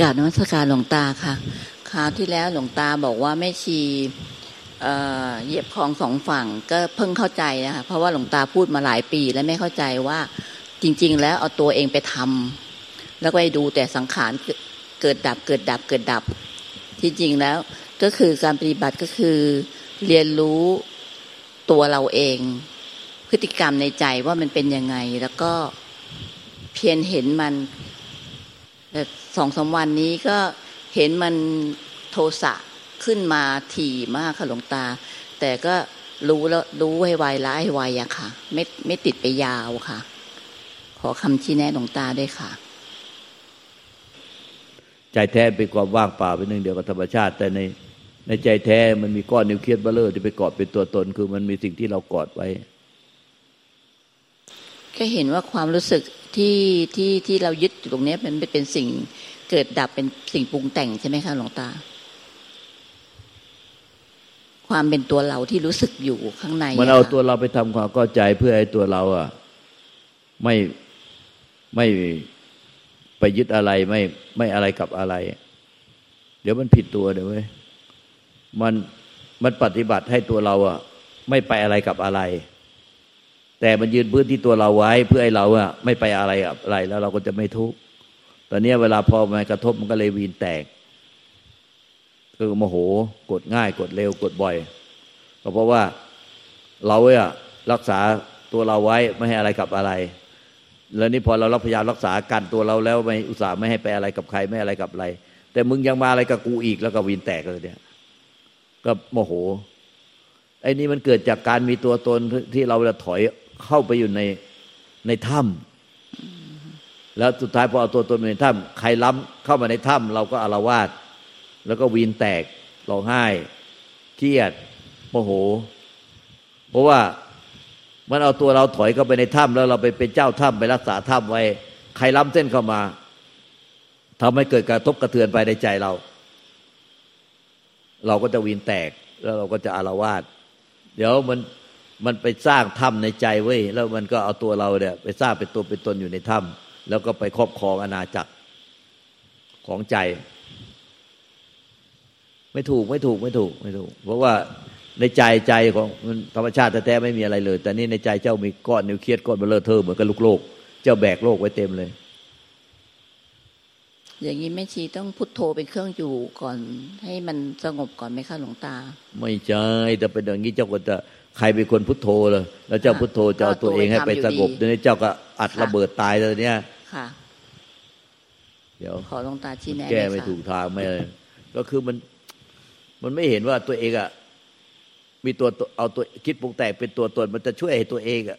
กราบนมัสการหลวงตาค่ะคราวที่แล้วหลวงตาบอกว่าไม่ชีเหยียบคลองสองฝั่งก็เพิ่งเข้าใจนะคะเพราะว่าหลวงตาพูดมาหลายปี แล้วไม่เข้าใจว่าจริง ๆ แล้วเอาตัวเองไปทำแล้วก็ไปดูแต่สังขารเกิดดับเกิดดับเกิดดับ ที่จริงแล้วก็คือการปฏิบัติก็คือเรียนรู้ตัวเราเอง พฤติกรรมในใจว่ามันเป็นยังไง แล้วก็เพียรเห็นมัน แต่สองสามวันนี้ก็เห็นมันโทสะขึ้นมาถี่มากค่ะหลวงตา แต่ก็รู้แล้วรู้ให้ไวละให้ไวอะค่ะ ไม่ไม่ติดไปยาวค่ะ ขอคำชี้แนะหลวงตาด้วยค่ะ ใจแท้เป็นความว่างเปล่าเป็นหนึ่งเดียวกับธรรมชาติ แต่ในในใจแท้มันมีก้อนนิวเคลียสเบลเลอร์ที่ไปเกาะเป็นตัวตน คือมันมีสิ่งที่เรากอดไว้ ก็เห็นว่าความรู้สึกที่ที่ที่เรายึดอยู่ตรงนี้มันเป็นสิ่งเกิดดับเป็นสิ่งปรุงแต่งใช่ไหมคะหลวงตา ความเป็นตัวเราที่รู้สึกอยู่ข้างในมันเอาตัวเราไปทำความเข้าใจเพื่อให้ตัวเราอะไม่ไม่ไปยึดอะไรไม่ไม่อะไรกับอะไร เดี๋ยวมันผิดตัวเดี๋ยวเว้ยมันมันปฏิบัติให้ตัวเราอะไม่ไปอะไรกับอะไร แต่มันยืนพื้นที่ตัวเราไว้ เพื่อให้เราอะไม่ไปอะไรอะไร แล้วเราก็จะไม่ทุกข์ตอนนี้เวลาพอมันกระทบมันก็เลยวีนแตกคือโมโหกดง่ายกดเร็วกดบ่อยก็เพราะว่าเราอะรักษาตัวเราไว้ไม่ให้อะไรกับอะไร แล้วนี่พอเราพยายามรักษากันตัวเราแล้วไม่อุตส่าห์ไม่ให้ไปอะไรกับใครไม่อะไรกับอะไร แต่มึงยังมาอะไรกับกูอีกแล้วก็วีนแตกเลยเนี่ยก็โมโหไอ้นี่มันเกิดจากการมีตัวตนที่เราจะถอย เข้าไปอยู่ในในถ้ำแล้วสุดท้ายพอเอาตัวตนในถ้ำใครล้ำเข้ามาในถ้ำเราก็อารวาสแล้วก็วีนแตกร้องไห้ เครียดโมโห เพราะว่ามันเอาตัวเราถอยเข้าไปในถ้ำแล้วเราไปเป็นเจ้าถ้ำไปรักษาถ้ำไว้ ใครล้ำเส้นเข้ามาทำให้เกิดการทบกระเทือนไปในใจเรา เราก็จะวีนแตกแล้วเราก็จะอารวาสเดี๋ยวมัน มันไปสร้างถ้ำในใจเว้ยแล้วมันก็เอาตัวเราเนี่ยไปสร้างเป็นตัวเป็นตนอยู่ในถ้ำแล้วก็ไปครอบครองอาณาจักรของใจ ไม่ถูกไม่ถูกไม่ถูกไม่ถูก เพราะว่าในใจใจของมันธรรมชาติแท้ๆไม่มีอะไรเลย แต่นี่ในใจเจ้ามีก้อนนิวเคลียสก้อนเบลเลอร์เธอเหมือนกับลูกโลก เจ้าแบกโลกไว้เต็มเลย อย่างนี้แม่ชีต้องพุทโธเป็นเครื่องอยู่ก่อน ให้มันสงบก่อนไหมคะหลวงตา ไม่ใช่แต่เป็นอย่างนี้เจ้าก็จะ ใครเป็นคนพุทโธเลยแล้วเจ้าพุทโธจะเอาตัวเองให้ไปสงบเดี๋ยวนี้เจ้าก็อัดระเบิดตายเลยเนี่ยค่ะเดี๋ยวขอลงตาชี้แนะแก้ไม่ถูกทางไม่เลยก็คือมัน มันไม่เห็นว่าตัวเองอะมีตัวเอาตัวคิดปรุงแต่งเป็นตัวตน มันจะช่วยให้ตัวเองอะ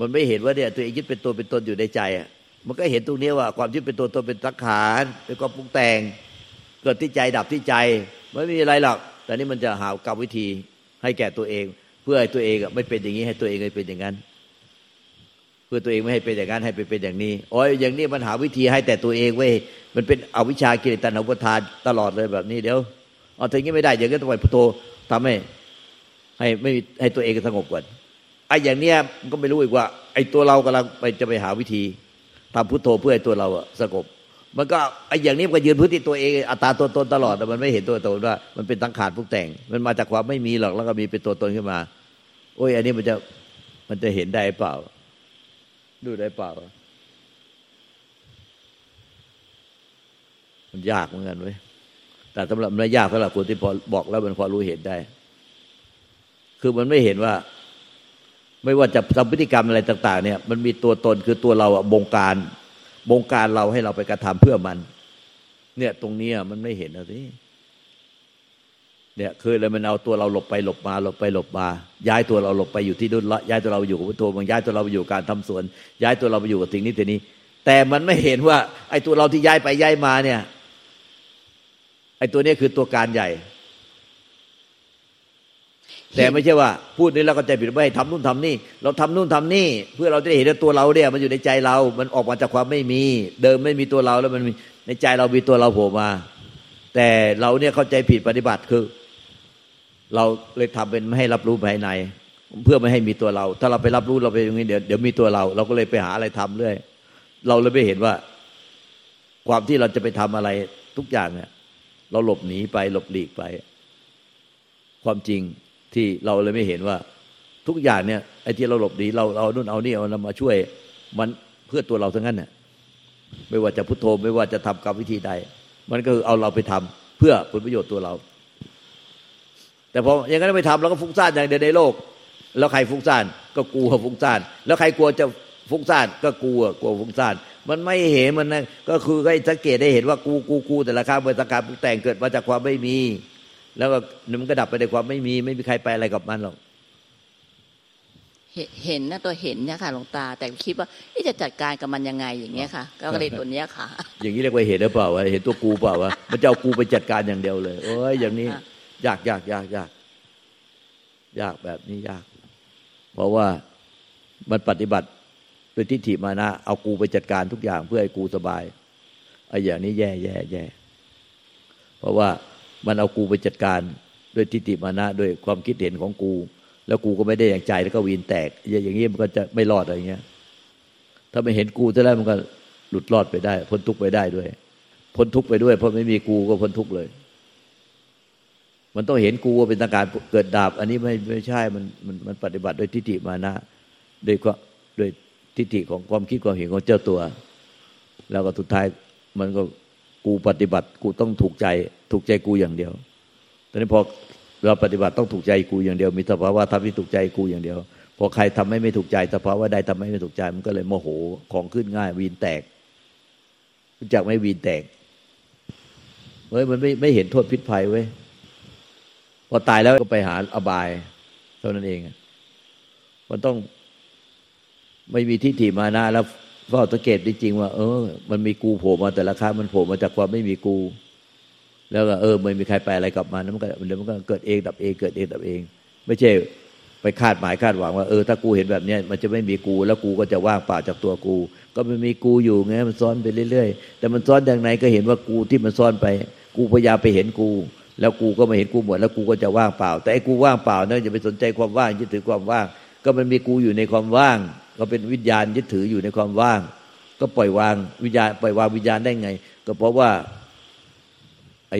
มันไม่เห็นว่าเนี่ย ตัวเองคิดเป็นตัวเป็นตนอยู่ในใจอะมันก็เห็นตรงนี้ว่า ความคิดเป็นตัวตนเป็นสังขารเป็นความปรุงแต่ง เกิดที่ใจดับที่ใจ ไม่มีอะไรหรอกแต่นี่มันจะหากรรมวิธี ให้แก่ตัวเอง เพื่อให้ตัวเองไม่เป็นอย่างนี้ให้ตัวเองไม่เป็นอย่างนั้น เพื่อตัวเองไม่ให้เป็นอย่างนั้นให้ไปเป็นอย่างนี้โอ้ยอย่างนี้มันหาวิธีให้แต่ตัวเองเว้ยมันเป็นอวิชากิเลสตัณหาอุปทานตลอดเลยแบบนี้เดี๋ยวเอาถึงนี้ไม่ได้อย่างนี้ต้องไปพุทโธทำให้ให้ไม่ให้ตัวเองสงบก่อนไอ้อย่างเนี้ยมันก็ไม่รู้อีกว่า ไอ้ตัวเรากำลังไปจะไปหาวิธีทำพุทโธเพื่อให้ตัวเราสงบ มันก็ไอ้อย่างนี้มันก็ยืนพื้นที่ตัวเองอัตราตัวตนตลอดแต่มันไม่เห็นตัวตนว่า มันเป็นตั้งขาดพุกแต่ง มันมาจากความไม่มีหรอกแล้วก็มีเป็นตัวตนขึ้นมา โอ้ย อันนี้มันจะมันจะเห็นได้เปล่า ดูได้เปล่า มันยากเหมือนกันเว้ยแต่สำหรับมันยากสำหรับคนที่พอบอกแล้วมันพอรู้เห็นได้ คือมันไม่เห็นว่า ไม่ว่าจะทำพฤติกรรมอะไรต่าง ๆ เนี่ย มันมีตัวตนคือตัวเราอะบงการ บงการเราให้เราไปกระทำเพื่อมัน เนี่ยตรงนี้มันไม่เห็นนะสิเนี่ยคือเลยมันเอาตัวเราหลบไปหลบมาหลบไปหลบมา ย้ายตัวเราหลบไปอยู่ที่ดุลละย้ายตัวเราอยู่กับพุทโธมันย้ายตัวเราไปอยู่การทำสวน ย้ายตัวเราไปอยู่กับสิ่งนี้สิ่งนี้ แต่มันไม่เห็นว่า ไอ้ตัวเราที่ย้ายไปย้ายมาเนี่ย ไอ้ตัวนี้คือตัวการใหญ่ แต่ไม่ใช่ว่าพูดนี้เราก็ใจผิดว่ให้ทำนู่นทำนี่ เราทำนู่นทำนี่ เพื่อเราจะเห็นว่าตัวเราเนี่ยมันอยู่ในใจเรา มันออกมาจากความไม่มี เดิมไม่มีตัวเราแล้วมันในใจเรามีตัวเราโผล่มา แต่เราเนี่ยเข้าใจผิดปฏิบัติคือ เราเลยทำเป็นไม่ให้รับรู้ภายใน เพื่อไม่ให้มีตัวเรา ถ้าเราไปรับรู้เราไปอย่างนี้เดี๋ยวเดี๋ยวมีตัวเรา เราก็เลยไปหาอะไรทำเรื่อยเราเลยไม่เห็นว่า ความที่เราจะไปทำอะไรทุกอย่างเนี่ยเราหลบหนีไปหลบหลีกไป ความจริง ที่เราเลยไม่เห็นว่า ทุกอย่างเนี่ยไอ้ที่เราหลบหนีเราเอานู่นเอานี่เอาเรามาช่วย มันเพื่อตัวเราทั้งนั้นเนี่ยไม่ว่าจะพุทโธไม่ว่าจะทำกรรมวิธีใด มันก็คือเอาเราไปทำเพื่อผลประโยชน์ตัวเรา แต่พออย่างนั้นไม่ทำเราก็ฟุ้งซ่านอย่างเดียวในโลก แล้วใครฟุ้งซ่านก็กลัวฟุ้งซ่าน แล้วใครกลัวจะฟุ้งซ่านก็กลัวกลัวฟุ้งซ่าน มันไม่เห็นมันนะก็คือให้สังเกตได้เห็นว่ากูกูกูแต่ละครั้งเป็นสังการปรุงแต่งเกิดมาจากความไม่มี แล้วก็มันก็ดับไปในความไม่มี ไม่มีใครไปอะไรกับมันหรอกเห็นนะตัวเห็นเนี่ยค่ะหลวงตา แต่คิดว่าจะจัดการกับมันยังไงอย่างเงี้ยค่ะ ก็เลยตัวเนี้ยค่ะ อย่างนี้เรียกว่าเห็นหรือเปล่าวะเห็นตัวกูเปล่าวะมันจะเอากูไปจัดการอย่างเดียวเลย โอ้ยอย่างนี้ยากยากยากยากยากแบบนี้ยาก เพราะว่ามันปฏิบัติโดยทิฏฐิมานะเอากูไปจัดการทุกอย่างเพื่อให้กูสบายไอ้อย่างนี้แย่แย่แย่เพราะว่า มันเอากูไปจัดการด้วยทิฏฐิมานะด้วยความคิดเห็นของกู แล้วกูก็ไม่ได้อย่างใจแล้วก็วีนแตก อย่างนี้มันก็จะไม่รอดอะไรเงี้ย ถ้าไม่เห็นกูจะได้มันก็หลุดรอดไปได้ พ้นทุกข์ไปได้ด้วย พ้นทุกข์ไปด้วย เพราะไม่มีกูก็พ้นทุกข์เลย มันต้องเห็นกูว่าเป็นตาการเกิดดาบ อันนี้ไม่ไม่ใช่มันมันมันปฏิบัติโดยทิฏฐิมานะโดยก็โดยทิฏฐิของความคิดความเห็นของเจ้าตัว แล้วก็สุดท้ายมันก็ กูปฏิบัติกูต้องถูกใจ ถูกใจกูอย่างเดียวตอนนี้พอเราปฏิบัติต้องถูกใจกูอย่างเดียว มีสภาวะทำให้ถูกใจกูอย่างเดียว พอใครทำให้ไม่ถูกใจสภาวะใดทำให้ไม่ถูกใจ มันก็เลยโมโหของขึ้นง่าย วีนแตกรู้จักไม่วีนแตกเฮ้ยมันไม่ไม่เห็นโทษพิษภัยเว้ยพอตายแล้วก็ไปหาอบาย เท่านั้นเองมันต้องไม่มีทิฏฐิมานะแล้ว ก็สังเกตจริงๆว่า เออ มันมีกูโผล่มาแต่ละครั้งมันโผล่มาจากความไม่มีกู แล้วก็เออไม่มีใครไปอะไรกลับมันมันก็มันก็เกิดเองดับเองเกิดเองดับเอง ไม่ใช่ไปคาดหมายคาดหวังว่าเออถ้ากูเห็นแบบนี้มันจะไม่มีกู แล้วกูก็จะว่างเปล่าจากตัวกู ก็มันมีกูอยู่ไงมันซ้อนไปเรื่อยๆ แต่มันซ้อนอย่างไหนก็เห็นว่ากูที่มันซ้อนไป กูพยายามไปเห็นกู แล้วกูก็ไม่เห็นกูหมดแล้วกูก็จะว่างเปล่า แต่ไอ้กูว่างเปล่าเนี่ยจะไปสนใจความว่างยึดถือความว่าง ก็มันมีกูอยู่ในความว่าง ก็เป็นวิญญาณยึดถืออยู่ในความว่าง ก็ปล่อยวางวิญญาณปล่อยวางวิญญาณได้ไง ก็เพราะว่าไอ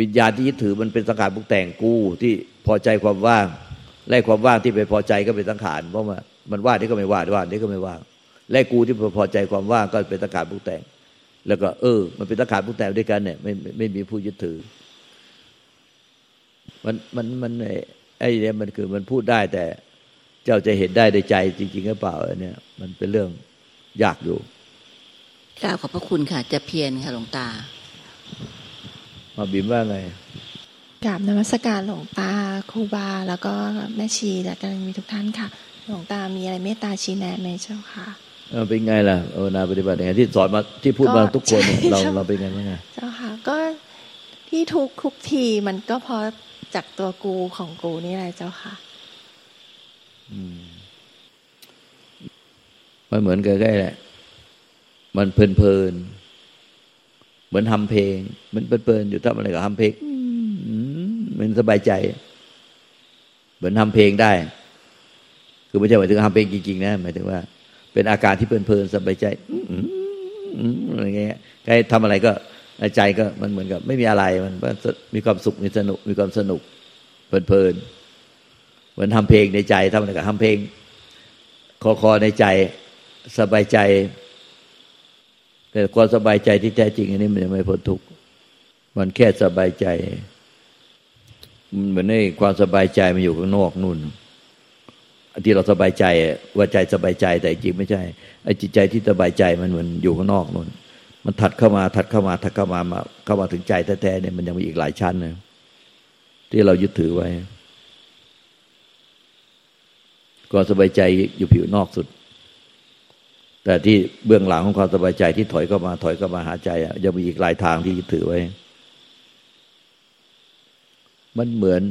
วิญญาณที่ยึดถือมันเป็นสังขารปรุงแต่งกูที่พอใจความว่างแลกความว่างที่ไปพอใจก็เป็นสังขารเพราะว่ามันว่างนี่ก็ไม่ว่างว่างนี่ก็ไม่ว่างแลกกูที่พอใจความว่างก็เป็นสังขารปรุงแต่ง แล้วก็เออ มันเป็นสังขารปรุงแต่งด้วยกันเนี่ยไม่ไม่มีผู้ยึดถือ มันมันมันไอ้เนี่ยมันคือมันพูดได้แต่ เจ้าจะเห็นได้ในใจจริงๆหรือเปล่าเนี่ยมันเป็นเรื่องยากอยู่กล่าวขอบพระคุณค่ะ จะเพียรค่ะหลวงตามาบิมว่าไงกราบนมัสการหลวงตาครูบา แล้วก็แม่ชีและกันมีทุกท่านค่ะ หลวงตามีอะไรเมตตาชี้แนะไหมเจ้าค่ะเออเป็นไงล่ะเออนาปฏิบัติยังไงที่สอนมาที่พูดมาทุกคนเราเราเป็นไงบ้างเจ้าค่ะ ก็ที่ทุกทุกทีมันก็เพราะจากตัวกูของกูนี่แหละเจ้าค่ะ มันเหมือนกันแค่แหละ มันเพลินเพลินเหมือนทำเพลง มันเพลินเพลินอยู่ทำอะไรก็ทำเพลงมันสบายใจ เหมือนทำเพลงได้ คือไม่ใช่หมายถึงทำเพลงจริงๆนะหมายถึงว่า เป็นอาการที่เพลินเพลินสบายใจอะไรเงี้ยใครทำอะไรก็ใจก็มันเหมือนกับ ไม่มีอะไรมันมีความสุขมีสนุกมีความสนุกเพลินเพลิน เหมือนทำเพลงในใจทำอะไรก็ทำเพลง คอคอในใจสบายใจ แต่ความสบายใจที่แท้จริง อันนี้มันยังไม่พ้นทุกข์มันแค่สบายใจ มันเหมือนในความสบายใจมันอยู่ข้างนอกนู่นที่เราสบายใจว่าใจสบายใจแต่จริงไม่ใช่ไอ้จิตใจที่สบายใจมันเหมือนอยู่ข้างนอกนู่น มันถัดเข้ามาถัดเข้ามาถัดเข้ามามาเข้ามาถึงใจแท้ๆเนี่ยมันยังมีอีกหลายชั้นนะที่เรายึดถือไว้ ความสบายใจอยู่ผิวนอกสุด แต่ที่เบื้องหลังของความสบายใจที่ถอยเข้ามา ถอยเข้ามาหาใจอะยังมีอีกหลายทางที่ถือไว้ มันเหมือน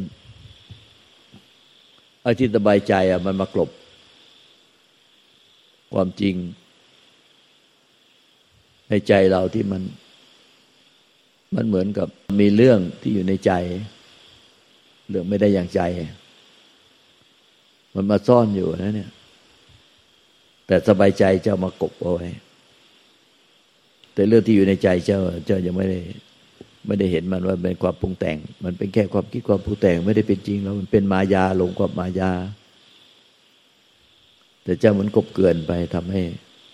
ไอ้ที่สบายใจอะ มันมากลบ ความจริง ในใจเราที่มัน มันเหมือนกับมีเรื่องที่อยู่ในใจ เรื่องไม่ได้อย่างใจ มันมาซ่อนอยู่นะเนี่ย แต่สบายใจเจะมากบเอาไว้ แต่เรื่องที่อยู่ในใจเจ้า เจ้ายังไม่ได้ ไม่ได้เห็นมันว่าเป็นความปรุงแต่ง มันเป็นแค่ความคิดความปรุงแต่ง ไม่ได้เป็นจริงแล้วมันเป็นมายาหลงกับมมายา แต่เจ้าเหมันกบเกินไปทำให้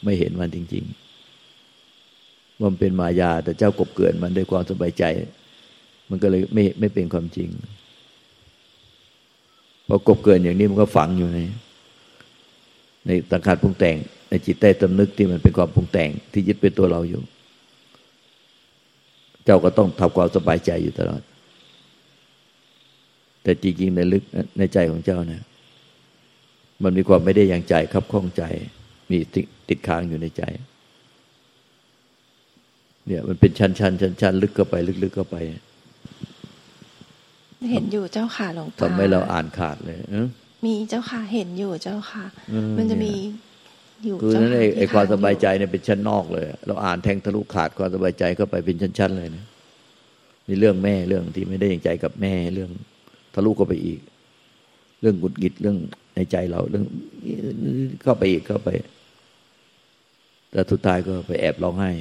ไม่เห็นมันจริง ๆ ว่ามันเป็นมายา แต่เจ้ากบเกินมันด้วยความสบายใจ มันก็เลยไม่ไม่เป็นความจริง พอกบเกินอย่างนี้มันก็ฝังอยู่ในในตังขาดปรุงแต่ง ในจิตใต้ตำนึกที่มันเป็นความปรุงแต่ง ที่ยึดเป็นตัวเราอยู่ เจ้าก็ต้องทำความสบายใจอยู่ตลอด แต่จริงๆในลึกในใจของเจ้าเนี่ยมันมีความไม่ได้อย่างใจคับข้องใจ มีติดค้างอยู่ในใจ เนี่ยมันเป็นชั้นชั้นชั้นชั้นลึกเข้าไป ลึกๆเข้าไป เห็นอยู่เจ้าค่ะหลวงตาทำให้เราอ่านขาดเลยมีเจ้าค่ะเห็นอยู่เจ้าค่ะ มันจะมีอยู่คือนั่นไอ้ความสบายใจเนี่ยเป็นชั้นนอกเลย เราอ่านแทงทะลุขาดความสบายใจเข้าไปเป็นชั้นๆเลยนะนี่เรื่องแม่เรื่องที่ไม่ได้อย่างใจกับแม่เรื่องทะลุเข้าไปอีก เรื่องกุดกิดเรื่องในใจเราเรื่องเข้าไปอีกเข้าไป แต่ทุดท้ายก็ไปแอบร้องไห้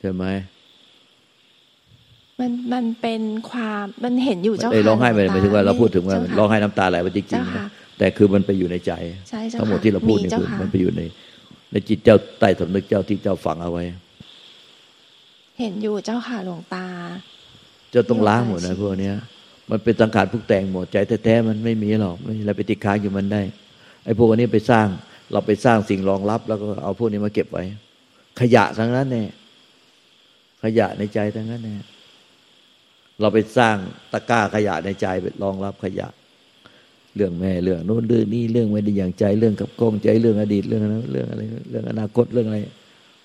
ใช่ไหม มันมันเป็นความมันเห็นอยู่เจ้าค่ะร้องไห้ไปหมายถึงว่าเราพูดถึงว่าร้องไห้น้ำตาไหลไปจริงๆแต่คือมันไปอยู่ในใจทั้งหมดที่เราพูดนี่คือมันไปอยู่ใน ในจิตเจ้าใต้สำนึกเจ้าที่เจ้าฝังเอาไว้ เห็นอยู่เจ้าค่ะหลวงตาเจ้าต้องล้างหมดนะพวกเนี้ย มันเป็นสังขารพุกแต่งหมดใจแท้ๆมันไม่มีหรอกไม่อะไรไปติดค้างอยู่มันได้ ไอ้พวกนี้ไปสร้าง เราไปสร้างสิ่งรองรับ แล้วก็เอาพวกนี้มาเก็บไว้ ขยะทั้งนั้นเนี่ยขยะในใจทั้งนั้นเนี่ย เราไปสร้างตะกร้าขยะในใจไปรองรับขยะ เรื่องแม่เรื่องโน้นเรื่องนี้เรื่องไม่ได้อย่างใจเรื่องกับกล้องใจเรื่องอดีตเรื่องนั้นเรื่องอะไรเรื่องอนาคตเรื่องอะไร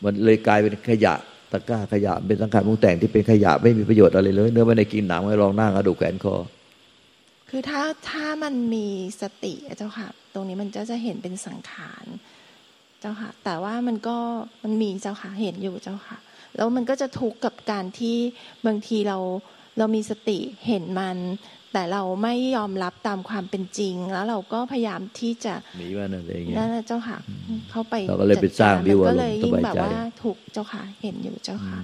มันเลยกลายเป็นขยะตะกร้าขยะเป็นสังขารมุงแต่งที่เป็นขยะไม่มีประโยชน์อะไรเลย เนื้อไม่ได้กินหนังไม่ลองนั่งกระดูกแขนคอคือถ้าถ้ามันมีสติเจ้าค่ะ ตรงนี้มันจะจะเห็นเป็นสังขารเจ้าค่ะ แต่ว่ามันก็มันมีเจ้าค่ะเห็นอยู่เจ้าค่ะ แล้วมันก็จะทุกข์กับการที่บางทีเรา เรามีสติเห็นมัน แต่เราไม่ยอมรับตามความเป็นจริง แล้วเราก็พยายามที่จะหนีว่านั่นเองนั่นเจ้าค่ะ เข้าไปเราก็เลยไปสร้างวิวก็เลยยิ่งแบบว่าถูกเจ้าค่ะเห็นอยู่เจ้าค่ะ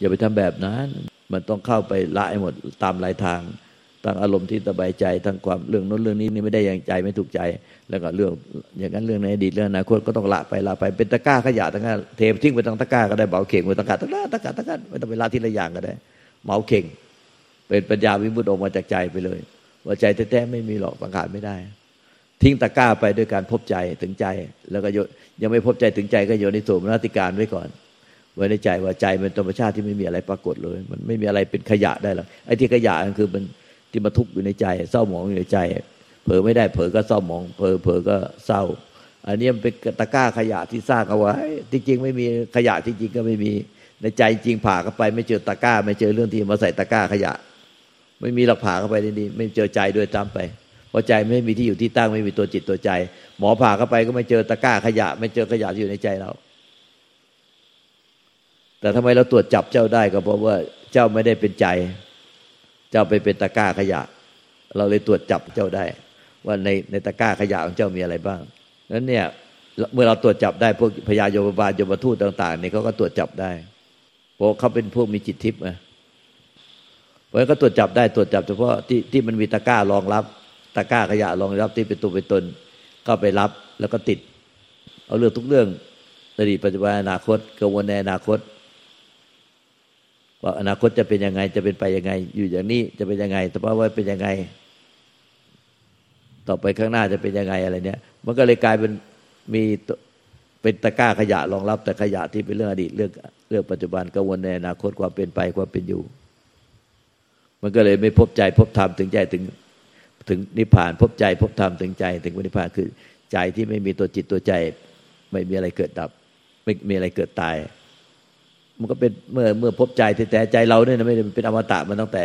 อย่าไปทำแบบนั้นมันต้องเข้าไปละให้หมดตามหลายทางตั้งอารมณ์ที่สบายใจทั้งความเรื่องนู้นเรื่องนี้นี่ไม่ได้อย่างใจไม่ถูกใจ แล้วก็เรื่องอย่างนั้นเรื่องในอดีตเรื่องอนาคตก็ต้องละไปละไปเป็นตะกร้าขยะตะกร้าเททิ้งไปตั้งตะกร้าก็ได้เบาเข่งไปตะกร้าตะกร้าตะกร้าตะกร้าไม่ต้องไปละทีละอย่างก็ได้ เมาเข่ง เป็นปัญญาวิมุตติออกมาจากใจไปเลย ว่าใจแท้ๆไม่มีหรอกสังขารไม่ได้ ทิ้งตะก้าไปด้วยการพบใจถึงใจ แล้วก็ยังไม่พบใจถึงใจก็โยนิโสมนติการไว้ก่อน ไว้ในใจว่าใจเป็นธรรมชาติที่ไม่มีอะไรปรากฏเลย มันไม่มีอะไรเป็นขยะได้หรอกไอ้ที่ขยะนั่นคือมันที่มาทุกข์อยู่ในใจ เศร้าหมองอยู่ในใจ เผลอไม่ได้เผลอก็เศร้าหมองเผลอเผลอก็เศร้าอันนี้มันเป็นตะก้าขยะที่สร้างเอาไว้จริงๆไม่มีขยะจริงๆก็ไม่มี ในใจจริงผ่าเข้าไป ไม่เจอตะกร้า ไม่เจอเรื่องที่มาใส่ตะกร้าขยะ ไม่มีหลักผ่าเข้าไปดีๆไม่เจอใจด้วยตามไปพราะใจไม่มีที่อยู่ที่ตั้งไม่มีตัวจิตตัวใจ หมอผ่าเข้าไปก็ไม่เจอตะกร้าขยะ ไม่เจอขยะที่อยู่ในใจเรา แต่ทำไมเราตรวจจับเจ้าได้ก็เพราะว่าเจ้าไม่ได้เป็นใจ เจ้าไปเป็นตะกร้าขยะ เราเลยตรวจจับเจ้าได้ ว่าในในตะกร้าขยะของเจ้ามีอะไรบ้างนั้นเนี่ยเมื่อเราตรวจจับได้พวกพญาโยบาลโยมทูตต่างๆเนี่ยเขาก็ตรวจจับได้ เพราะเขาเป็นพวกมีจิตทิพย์ไงเพราะงั้นก็ตรวจจับได้ตรวจจับเฉพาะที่ที่มันมีตะกร้ารองรับ ตะกร้าขยะรองรับที่เป็นตัวเป็นตนก็ไปรับแล้วก็ติด เอาเรื่องทุกเรื่องอดีตปัจจุบันอนาคตกังวลในอนาคต ว่าอนาคตจะเป็นยังไงจะเป็นไปยังไง อยู่อย่างนี้จะเป็นยังไงแต่ว่าเป็นยังไง ต่อไปข้างหน้าจะเป็นยังไงอะไรเนี้ย มันก็เลยกลายเป็นมีเป็นตะกร้าขยะรองรับ แต่ขยะที่เป็นเรื่องอดีตเรื่อง เรื่องปัจจุบันกังวลในอนาคตความเป็นไปความเป็นอยู่ มันก็เลยไม่พบใจพบธรรมถึงใจถึงถึงนิพพาน พบใจพบธรรมถึงใจ ถึงนิพพานคือใจที่ไม่มีตัวจิตตัวใจ ไม่มีอะไรเกิดดับ ไม่มีอะไรเกิดตาย มันก็เป็นเมื่อเมื่อพบใจแต่ใจเราเนี่ยไม่ได้เป็นอมตะมันตั้งแต่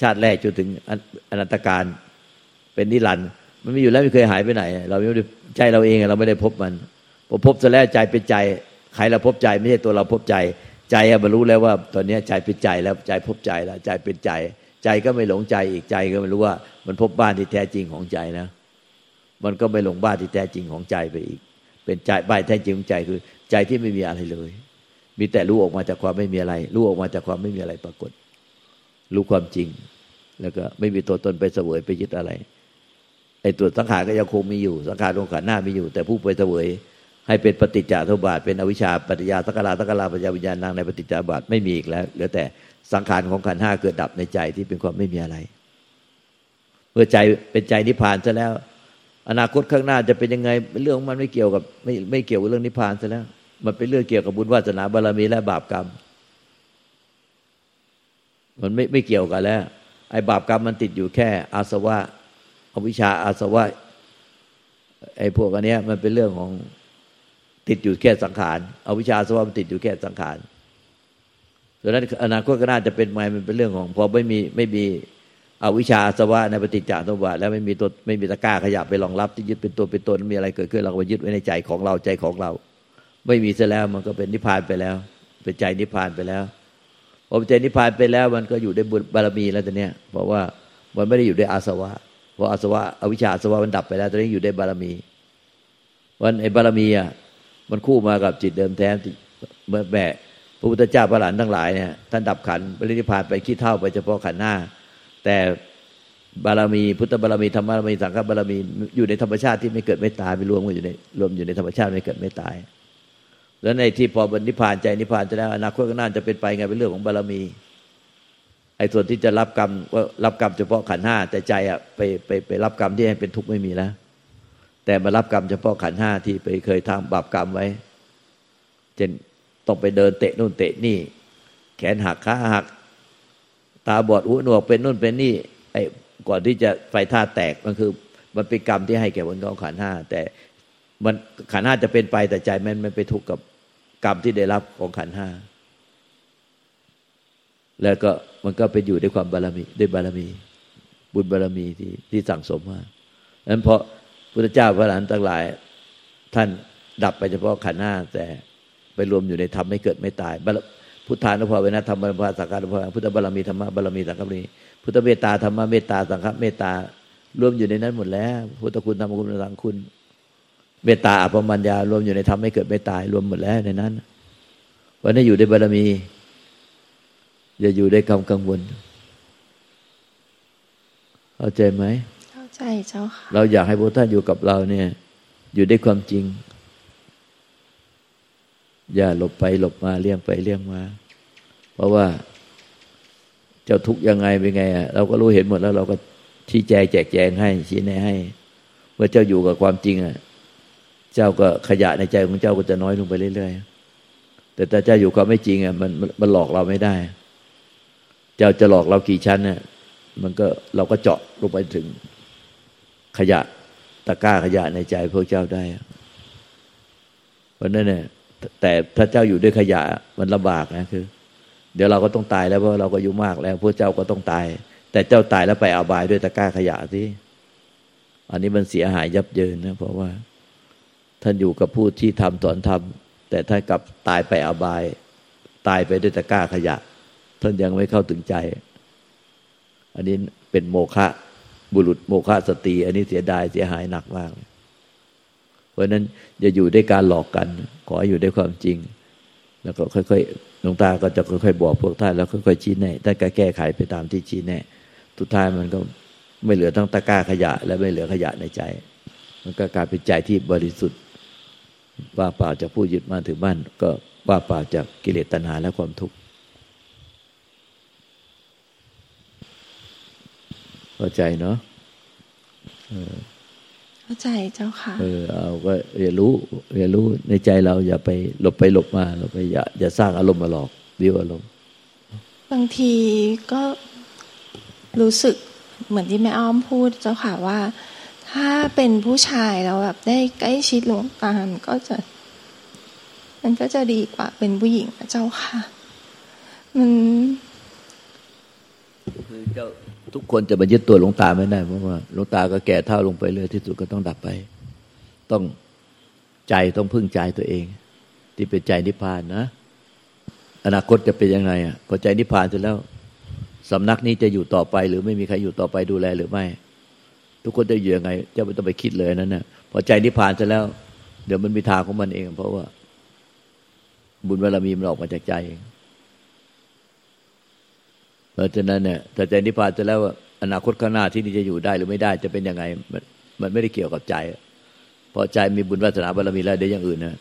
ชาติแรกจนถึงอนันตการเป็นนิรันดร์มันไม่อยู่แล้วไม่เคยหายไปไหน เราไม่ได้ใจเราเองเราไม่ได้พบมันพอพบจะแล้วใจเป็นใจ ใครเราพบใจไม่ใช่ตัวเราพบใจ ใจบรรลุแล้วว่า ตอนนี้ใจเป็นใจแล้วใจพบใจแล้วใจเป็นใจ ใจก็ไม่หลงใจอีกใจก็ไม่รู้ว่า มันพบบ้านที่แท้จริงของใจนะ มันก็ไม่หลงบ้านที่แท้จริงของใจไปอีก เป็นใจใบแท้จริงของใจคือ ใจที่ไม่มีอะไรเลย มีแต่รู้ออกมาจากความไม่มีอะไร รู้ออกมาจากความไม่มีอะไรปรากฏ รู้ความจริง แล้วก็ไม่มีตัวตนไปเสวยไปยึดอะไรไอ้ตัวสังขารก็ยังคงมีอยู่สังขารองขันหน้ามีอยู่ แต่ผู้ไปเสวย ให้เป็นปฏิจจาทุบาทเป็นอวิชชาปัจจยาสักการาสักการาปัญญาวิญญาณนางในปฏิจจาบาทไม่มีอีกแล้วเหลือแต่สังขารของขันห้าเกิดดับในใจที่เป็นความไม่มีอะไรเมื่อใจเป็นใจนิพพานซะแล้ว อนาคตข้างหน้าจะเป็นยังไงเรื่องมันไม่เกี่ยวกับไม่ไม่เกี่ยวกับเรื่องนิพพานซะแล้ว มันเป็นเรื่องเกี่ยวกับบุญวาสนาบารมีและบาปกรรม มันไม่ไม่เกี่ยวกันแล้ว ไอ้บาปกรรมมันติดอยู่แค่ อาสวะอวิชชาอาสวะไอ้พวกอันเนี้ยมันเป็นเรื่องของ ติดอยู่แค่สังขารอวิชชาอาสวะมันติดอยู่แค่สังขารดังนั้นอนาคตก็น่าจะเป็นไงมันเป็นเรื่องของพอไม่มีไม่มีอวิชชาอาสวะในปฏิจจสมุปบาทแล้วไม่มีตัวไม่มีตะกร้าขยับไปรองรับที่ยึดเป็นตัวเป็นตนมีอะไรเกิดขึ้นเราก็ยึดไว้ในใจของเราใจของเรา ไม่มีซะแล้วมันก็เป็นนิพพานไปแล้ว เป็นใจนิพพานไปแล้วพอใจนิพพานไปแล้วมันก็อยู่ในบุญบารมีแล้วตอนเนี้ยเพราะว่ามันไม่ได้อยู่ในอาสวะ เพราะอาสวะอวิชชาอาสวะมันดับไปแล้วตอนนี้อยู่ในบารมี วันไอ้บารมีอะ มันคู่มากับจิตเดิมแท้เมื่อแบะพระพุทธเจ้าพระหลานทั้งหลายเนี่ยท่านดับขันปรินิพานไปขี้เท่าไปเฉพาะขันหน้า แต่บารมีพุทธบารมีธรรมบารมีสังฆบารมีอยู่ในธรรมชาติที่ไม่เกิดไม่ตายไปรวมกันอยู่ในรวมอยู่ในธรรมชาติไม่เกิดไม่ตาย แล้วในที่พอบรรนิพานใจนิพานจะแล้วอนาคตข้างหน้าจะเป็นไปไงเป็นเรื่องของบารมีไอ้ส่วนที่จะรับกรรมว่ารับกรรมเฉพาะขันห้าแต่ใจอะไปไปไปรับกรรมที่ให้เป็นทุกข์ไม่มีแล้ว แต่มารับกรรมเฉพาะขันห้าที่ไปเคยทำบาปกรรมไว้เช่นต้องไปเดินเตะนู่นเตะนี่ แขนหักขาหัก ตาบอดหูหนวกเป็นนู่นเป็นนี่ไอ้ก่อนที่จะไฟท่าแตกมันคือ มันเป็นกรรมที่ให้แก่บนกองขันห้าแต่มันขันห้าจะเป็นไปแต่ใจมันมันไปทุกข์กับกรรมที่ได้รับของขันห้าแล้วก็มันก็ไปอยู่ด้วยความบารมีด้วยบารมี บุญบารมีที่ที่สั่งสมมาดังนั้นเพราะ พุทธเจ้าพระหลานทั้งหลาย ท่านดับไปเฉพาะขันห้าแต่ไปรวมอยู่ในธรรมไม่เกิดไม่ตายพุทธานุภาเวนะธรรมบารมีสังฆานุภาพุทธบารมีธรรมบารมีสังฆบารมีพุทธเมตตาธรรมเมตตาสังฆเมตตารวมอยู่ในนั้นหมดแล้ว พุทธคุณธรรมคุณสังคุณ เมตตาอัปมัญญารวมอยู่ในธรรมไม่เกิดไม่ตายรวมหมดแล้วในนั้นวันนี้อยู่ในบารมี อย่าอยู่ในความกังวลเข้าใจไหม ใจเจ้าค่ะ เราอยากให้พระท่านอยู่กับเราเนี่ย อยู่ด้วยความจริง อย่าหลบไปหลบมาเลี่ยงไปเลี่ยงมา เพราะว่าเจ้าทุกยังไงเป็นไงอะเราก็รู้เห็นหมดแล้ว เราก็ชี้แจงแจกแจงให้ชี้แนะให้เมื่อเจ้าอยู่กับความจริงอะ เจ้าก็ขยะในใจของเจ้าก็จะน้อยลงไปเรื่อยๆแต่ถ้าเจ้าอยู่ความไม่จริงอะมันมันหลอกเราไม่ได้ เจ้าจะหลอกเรากี่ชั้นเนี่ยมันก็เราก็เจาะลงไปถึง ขยะตะกร้าขยะในใจพวกเจ้าได้ เพราะนั่นเนี่ยแต่ถ้าเจ้าอยู่ด้วยขยะมันลำบากนะคือ เดี๋ยวเราก็ต้องตายแล้วเพราะเราก็อายุมากแล้วพวกเจ้าก็ต้องตาย แต่เจ้าตายแล้วไปอาบายด้วยตะกร้าขยะสิอันนี้มันเสียหายยับเยินนะเพราะว่า ท่านอยู่กับผู้ที่ทำสอนทำแต่ท่านกลับตายไปอาบาย ตายไปด้วยตะกร้าขยะ ท่านยังไม่เข้าถึงใจ อันนี้เป็นโมฆะ บุรุษโมฆะสติ อันนี้เสียดายเสียหายหนักมาก เพราะนั้นอย่าอยู่ด้วยการหลอกกัน ขออยู่ด้วยความจริง แล้วก็ค่อยๆหลวงตาก็จะค่อยๆบอกพวกท่านแล้วค่อยๆชี้แนะท่านก็แก้ไขไปตามที่ชี้แนะทุกท้ายมันก็ไม่เหลือทั้งตะกร้าขยะ และไม่เหลือขยะในใจ มันก็กลายเป็นใจที่บริสุทธิ์ว่าเปล่าจากผู้ยึดมาถือมั่นก็ว่าเปล่าจากกิเลสตัณหาและความทุกข์ เข้าใจเนาะเข้าใจเจ้าค่ะ เออเอาก็เรียนรู้เรียนรู้ในใจเราอย่าไปหลบไปหลบมาเราไปอย่าอย่าสร้างอารมณ์มาหลอกวิวอารมณ์ บางทีก็รู้สึกเหมือนที่แม่อ้อมพูดเจ้าค่ะว่า ถ้าเป็นผู้ชายเราแบบได้ใกล้ชิดหลวงตามก็จะมันก็จะดีกว่าเป็นผู้หญิงเจ้าค่ะ มันคือเจ้า ทุกคนจะมายึดตัวหลวงตาไม่ได้เพราะว่าหลวงตาก็แก่เท่าลงไปเรื่อยที่สุดก็ต้องดับไป ต้องใจต้องพึ่งใจตัวเอง ที่เป็นใจนิพพานนะ อนาคตจะเป็นยังไงอะพอใจนิพพานเสร็จแล้วสำนักนี้จะอยู่ต่อไป หรือไม่มีใครอยู่ต่อไปดูแลหรือไม่ ทุกคนจะอยู่ยังไงจะไม่ต้องไปคิดเลยนั่นนะพอใจนิพพานเสร็จแล้ว เดี๋ยวมันมีทางของมันเอง เพราะว่า บุญบารมีมันออกมาจากใจเอง เพราะฉะนั้นเนี่ยถ้าใจนิพพานจะแล้วอนาคตข้างหน้าที่นี่จะอยู่ได้หรือไม่ได้จะเป็นยังไง มันมันไม่ได้เกี่ยวกับใจ พอใจมีบุญวาสนาบารมีแล้วเดี๋ยวอย่างอื่นนะ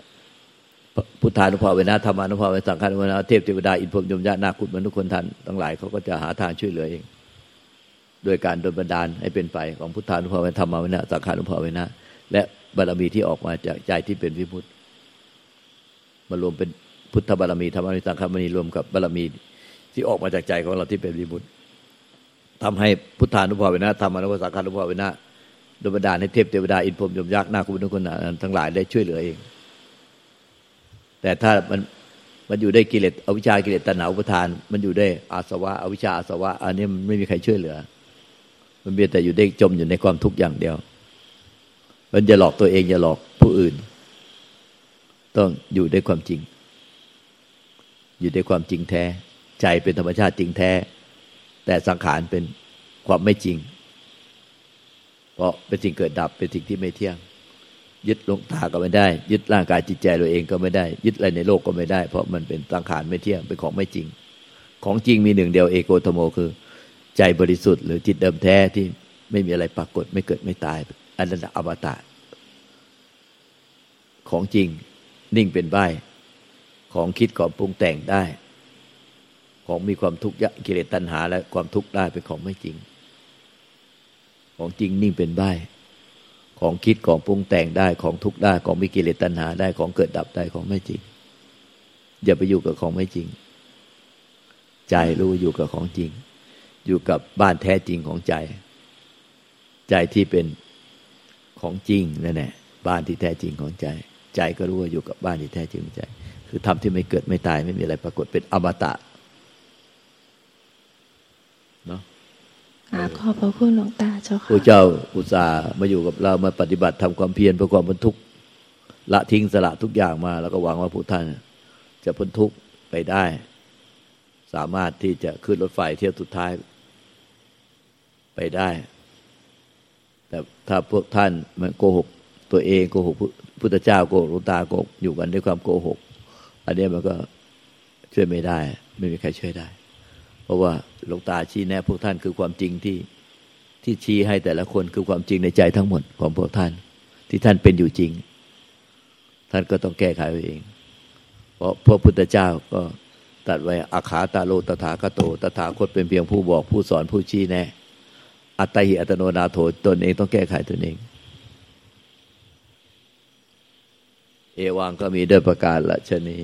พุทธานุภาเวนะธรรมานุภาเวสังฆานุภาเวนะเทพเทวดาอินพรมยมญานาคุตมนุษย์คนทันทั้งหลายเขาก็จะหาทางช่วยเหลือเองโดยการโดนบันดาลให้เป็นไปของพุทธานุภาเวนะธรรมาเวนะสังฆานุภาเวนะและบารมีที่ออกมาจากใจที่เป็นวิมุตติมารวมเป็นพุทธบารมีธรรมานิสังฆบารมีรวมกับบารมี ที่ออกมาจากใจของเราที่เป็นวิมุตติทำให้พุทธานุภาเวนะธรรมานุภาสังฆานุภาเวนะโดยบันดาให้เทพเทวดาอินพรมยมยักษ์นาคุนุกคนทั้งหลายได้ช่วยเหลือเอง แต่ถ้ามันมันอยู่ได้กิเลสอวิชากิเลสตัณหาอุปทาน มันอยู่ได้อาสวะอวิชาอาสวะ อันนี้มันไม่มีใครช่วยเหลือ มันเพียงแต่อยู่ได้จมอยู่ในความทุกข์อย่างเดียว มันจะหลอกตัวเองอย่าหลอกผู้อื่น ต้องอยู่ด้วยความจริง อยู่ด้วยความจริงแท้ ใจเป็นธรรมชาติจริงแท้ แต่สังขารเป็นความไม่จริง เพราะเป็นสิ่งเกิดดับเป็นสิ่งที่ไม่เที่ยง ยึดลงตาก็ไม่ได้ ยึดร่างกายจิตใจตัวเองก็ไม่ได้ ยึดอะไรในโลกก็ไม่ได้ เพราะมันเป็นสังขารไม่เที่ยงเป็นของไม่จริง ของจริงมีหนึ่งเดียวเอโกธโมคือ ใจบริสุทธิ์หรือจิตเดิมแท้ที่ไม่มีอะไรปรากฏไม่เกิดไม่ตาย อันนั้นอมตะของจริงนิ่งเป็นใบของคิดก่อนปรุงแต่งได้ ของมีความทุกข์ยะกิเลสตัณหา และความทุกข์ได้เป็นของไม่จริง ของจริงนิ่งเป็นใบของคิดของปรุงแต่งได้ของทุกข์ได้ของมีกิเลสตัณหาได้ของเกิดดับได้ของไม่จริง อย่าไปอยู่กับของไม่จริง ใจรู้อยู่กับของจริง อยู่กับบ้านแท้จริงของใจ ใจที่เป็นของจริงนั่นแหละบ้านที่แท้จริงของใจ ใจก็รู้ว่าอยู่กับบ้านที่แท้จริงของใจ คือทำที่ไม่เกิดไม่ตายไม่มีอะไรปรากฏเป็นอมตะ เนาะขอบพระคุณหลวงตาเจ้าค่ะพระเจ้าอุตส่าห์มาอยู่กับเรามาปฏิบัติทำความเพียรเพื่อความพ้นทุกข์ละทิ้งสละทุกอย่างมา แล้วก็หวังว่าผู้ท่านจะพ้นทุกข์ไปได้ สามารถที่จะขึ้นรถไฟเที่ยวสุดท้ายไปได้ แต่ถ้าพวกท่านมันโกหกตัวเองโกหกพุทธเจ้าโกหกหลวงตาโกหกอยู่กันด้วยความโกหก อันนี้มันก็ช่วยไม่ได้ ไม่มีใครช่วยได้ เพราะว่าหลวงตาชี้แนะพวกท่านคือความจริงที่ที่ชี้ให้แต่ละคนคือความจริงในใจทั้งหมดของพวกท่าน ที่ท่านเป็นอยู่จริง ท่านก็ต้องแก้ไขเอง เพราะพระพุทธเจ้าก็ตัดไว้อาขาตาโลตถาคโต ตถาคตเป็นเพียงผู้บอกผู้สอนผู้ชี้แนะ อัตติอัตโนนาโถตนเองต้องแก้ไขตนเอง เอวังก็มีด้วยประการละชนี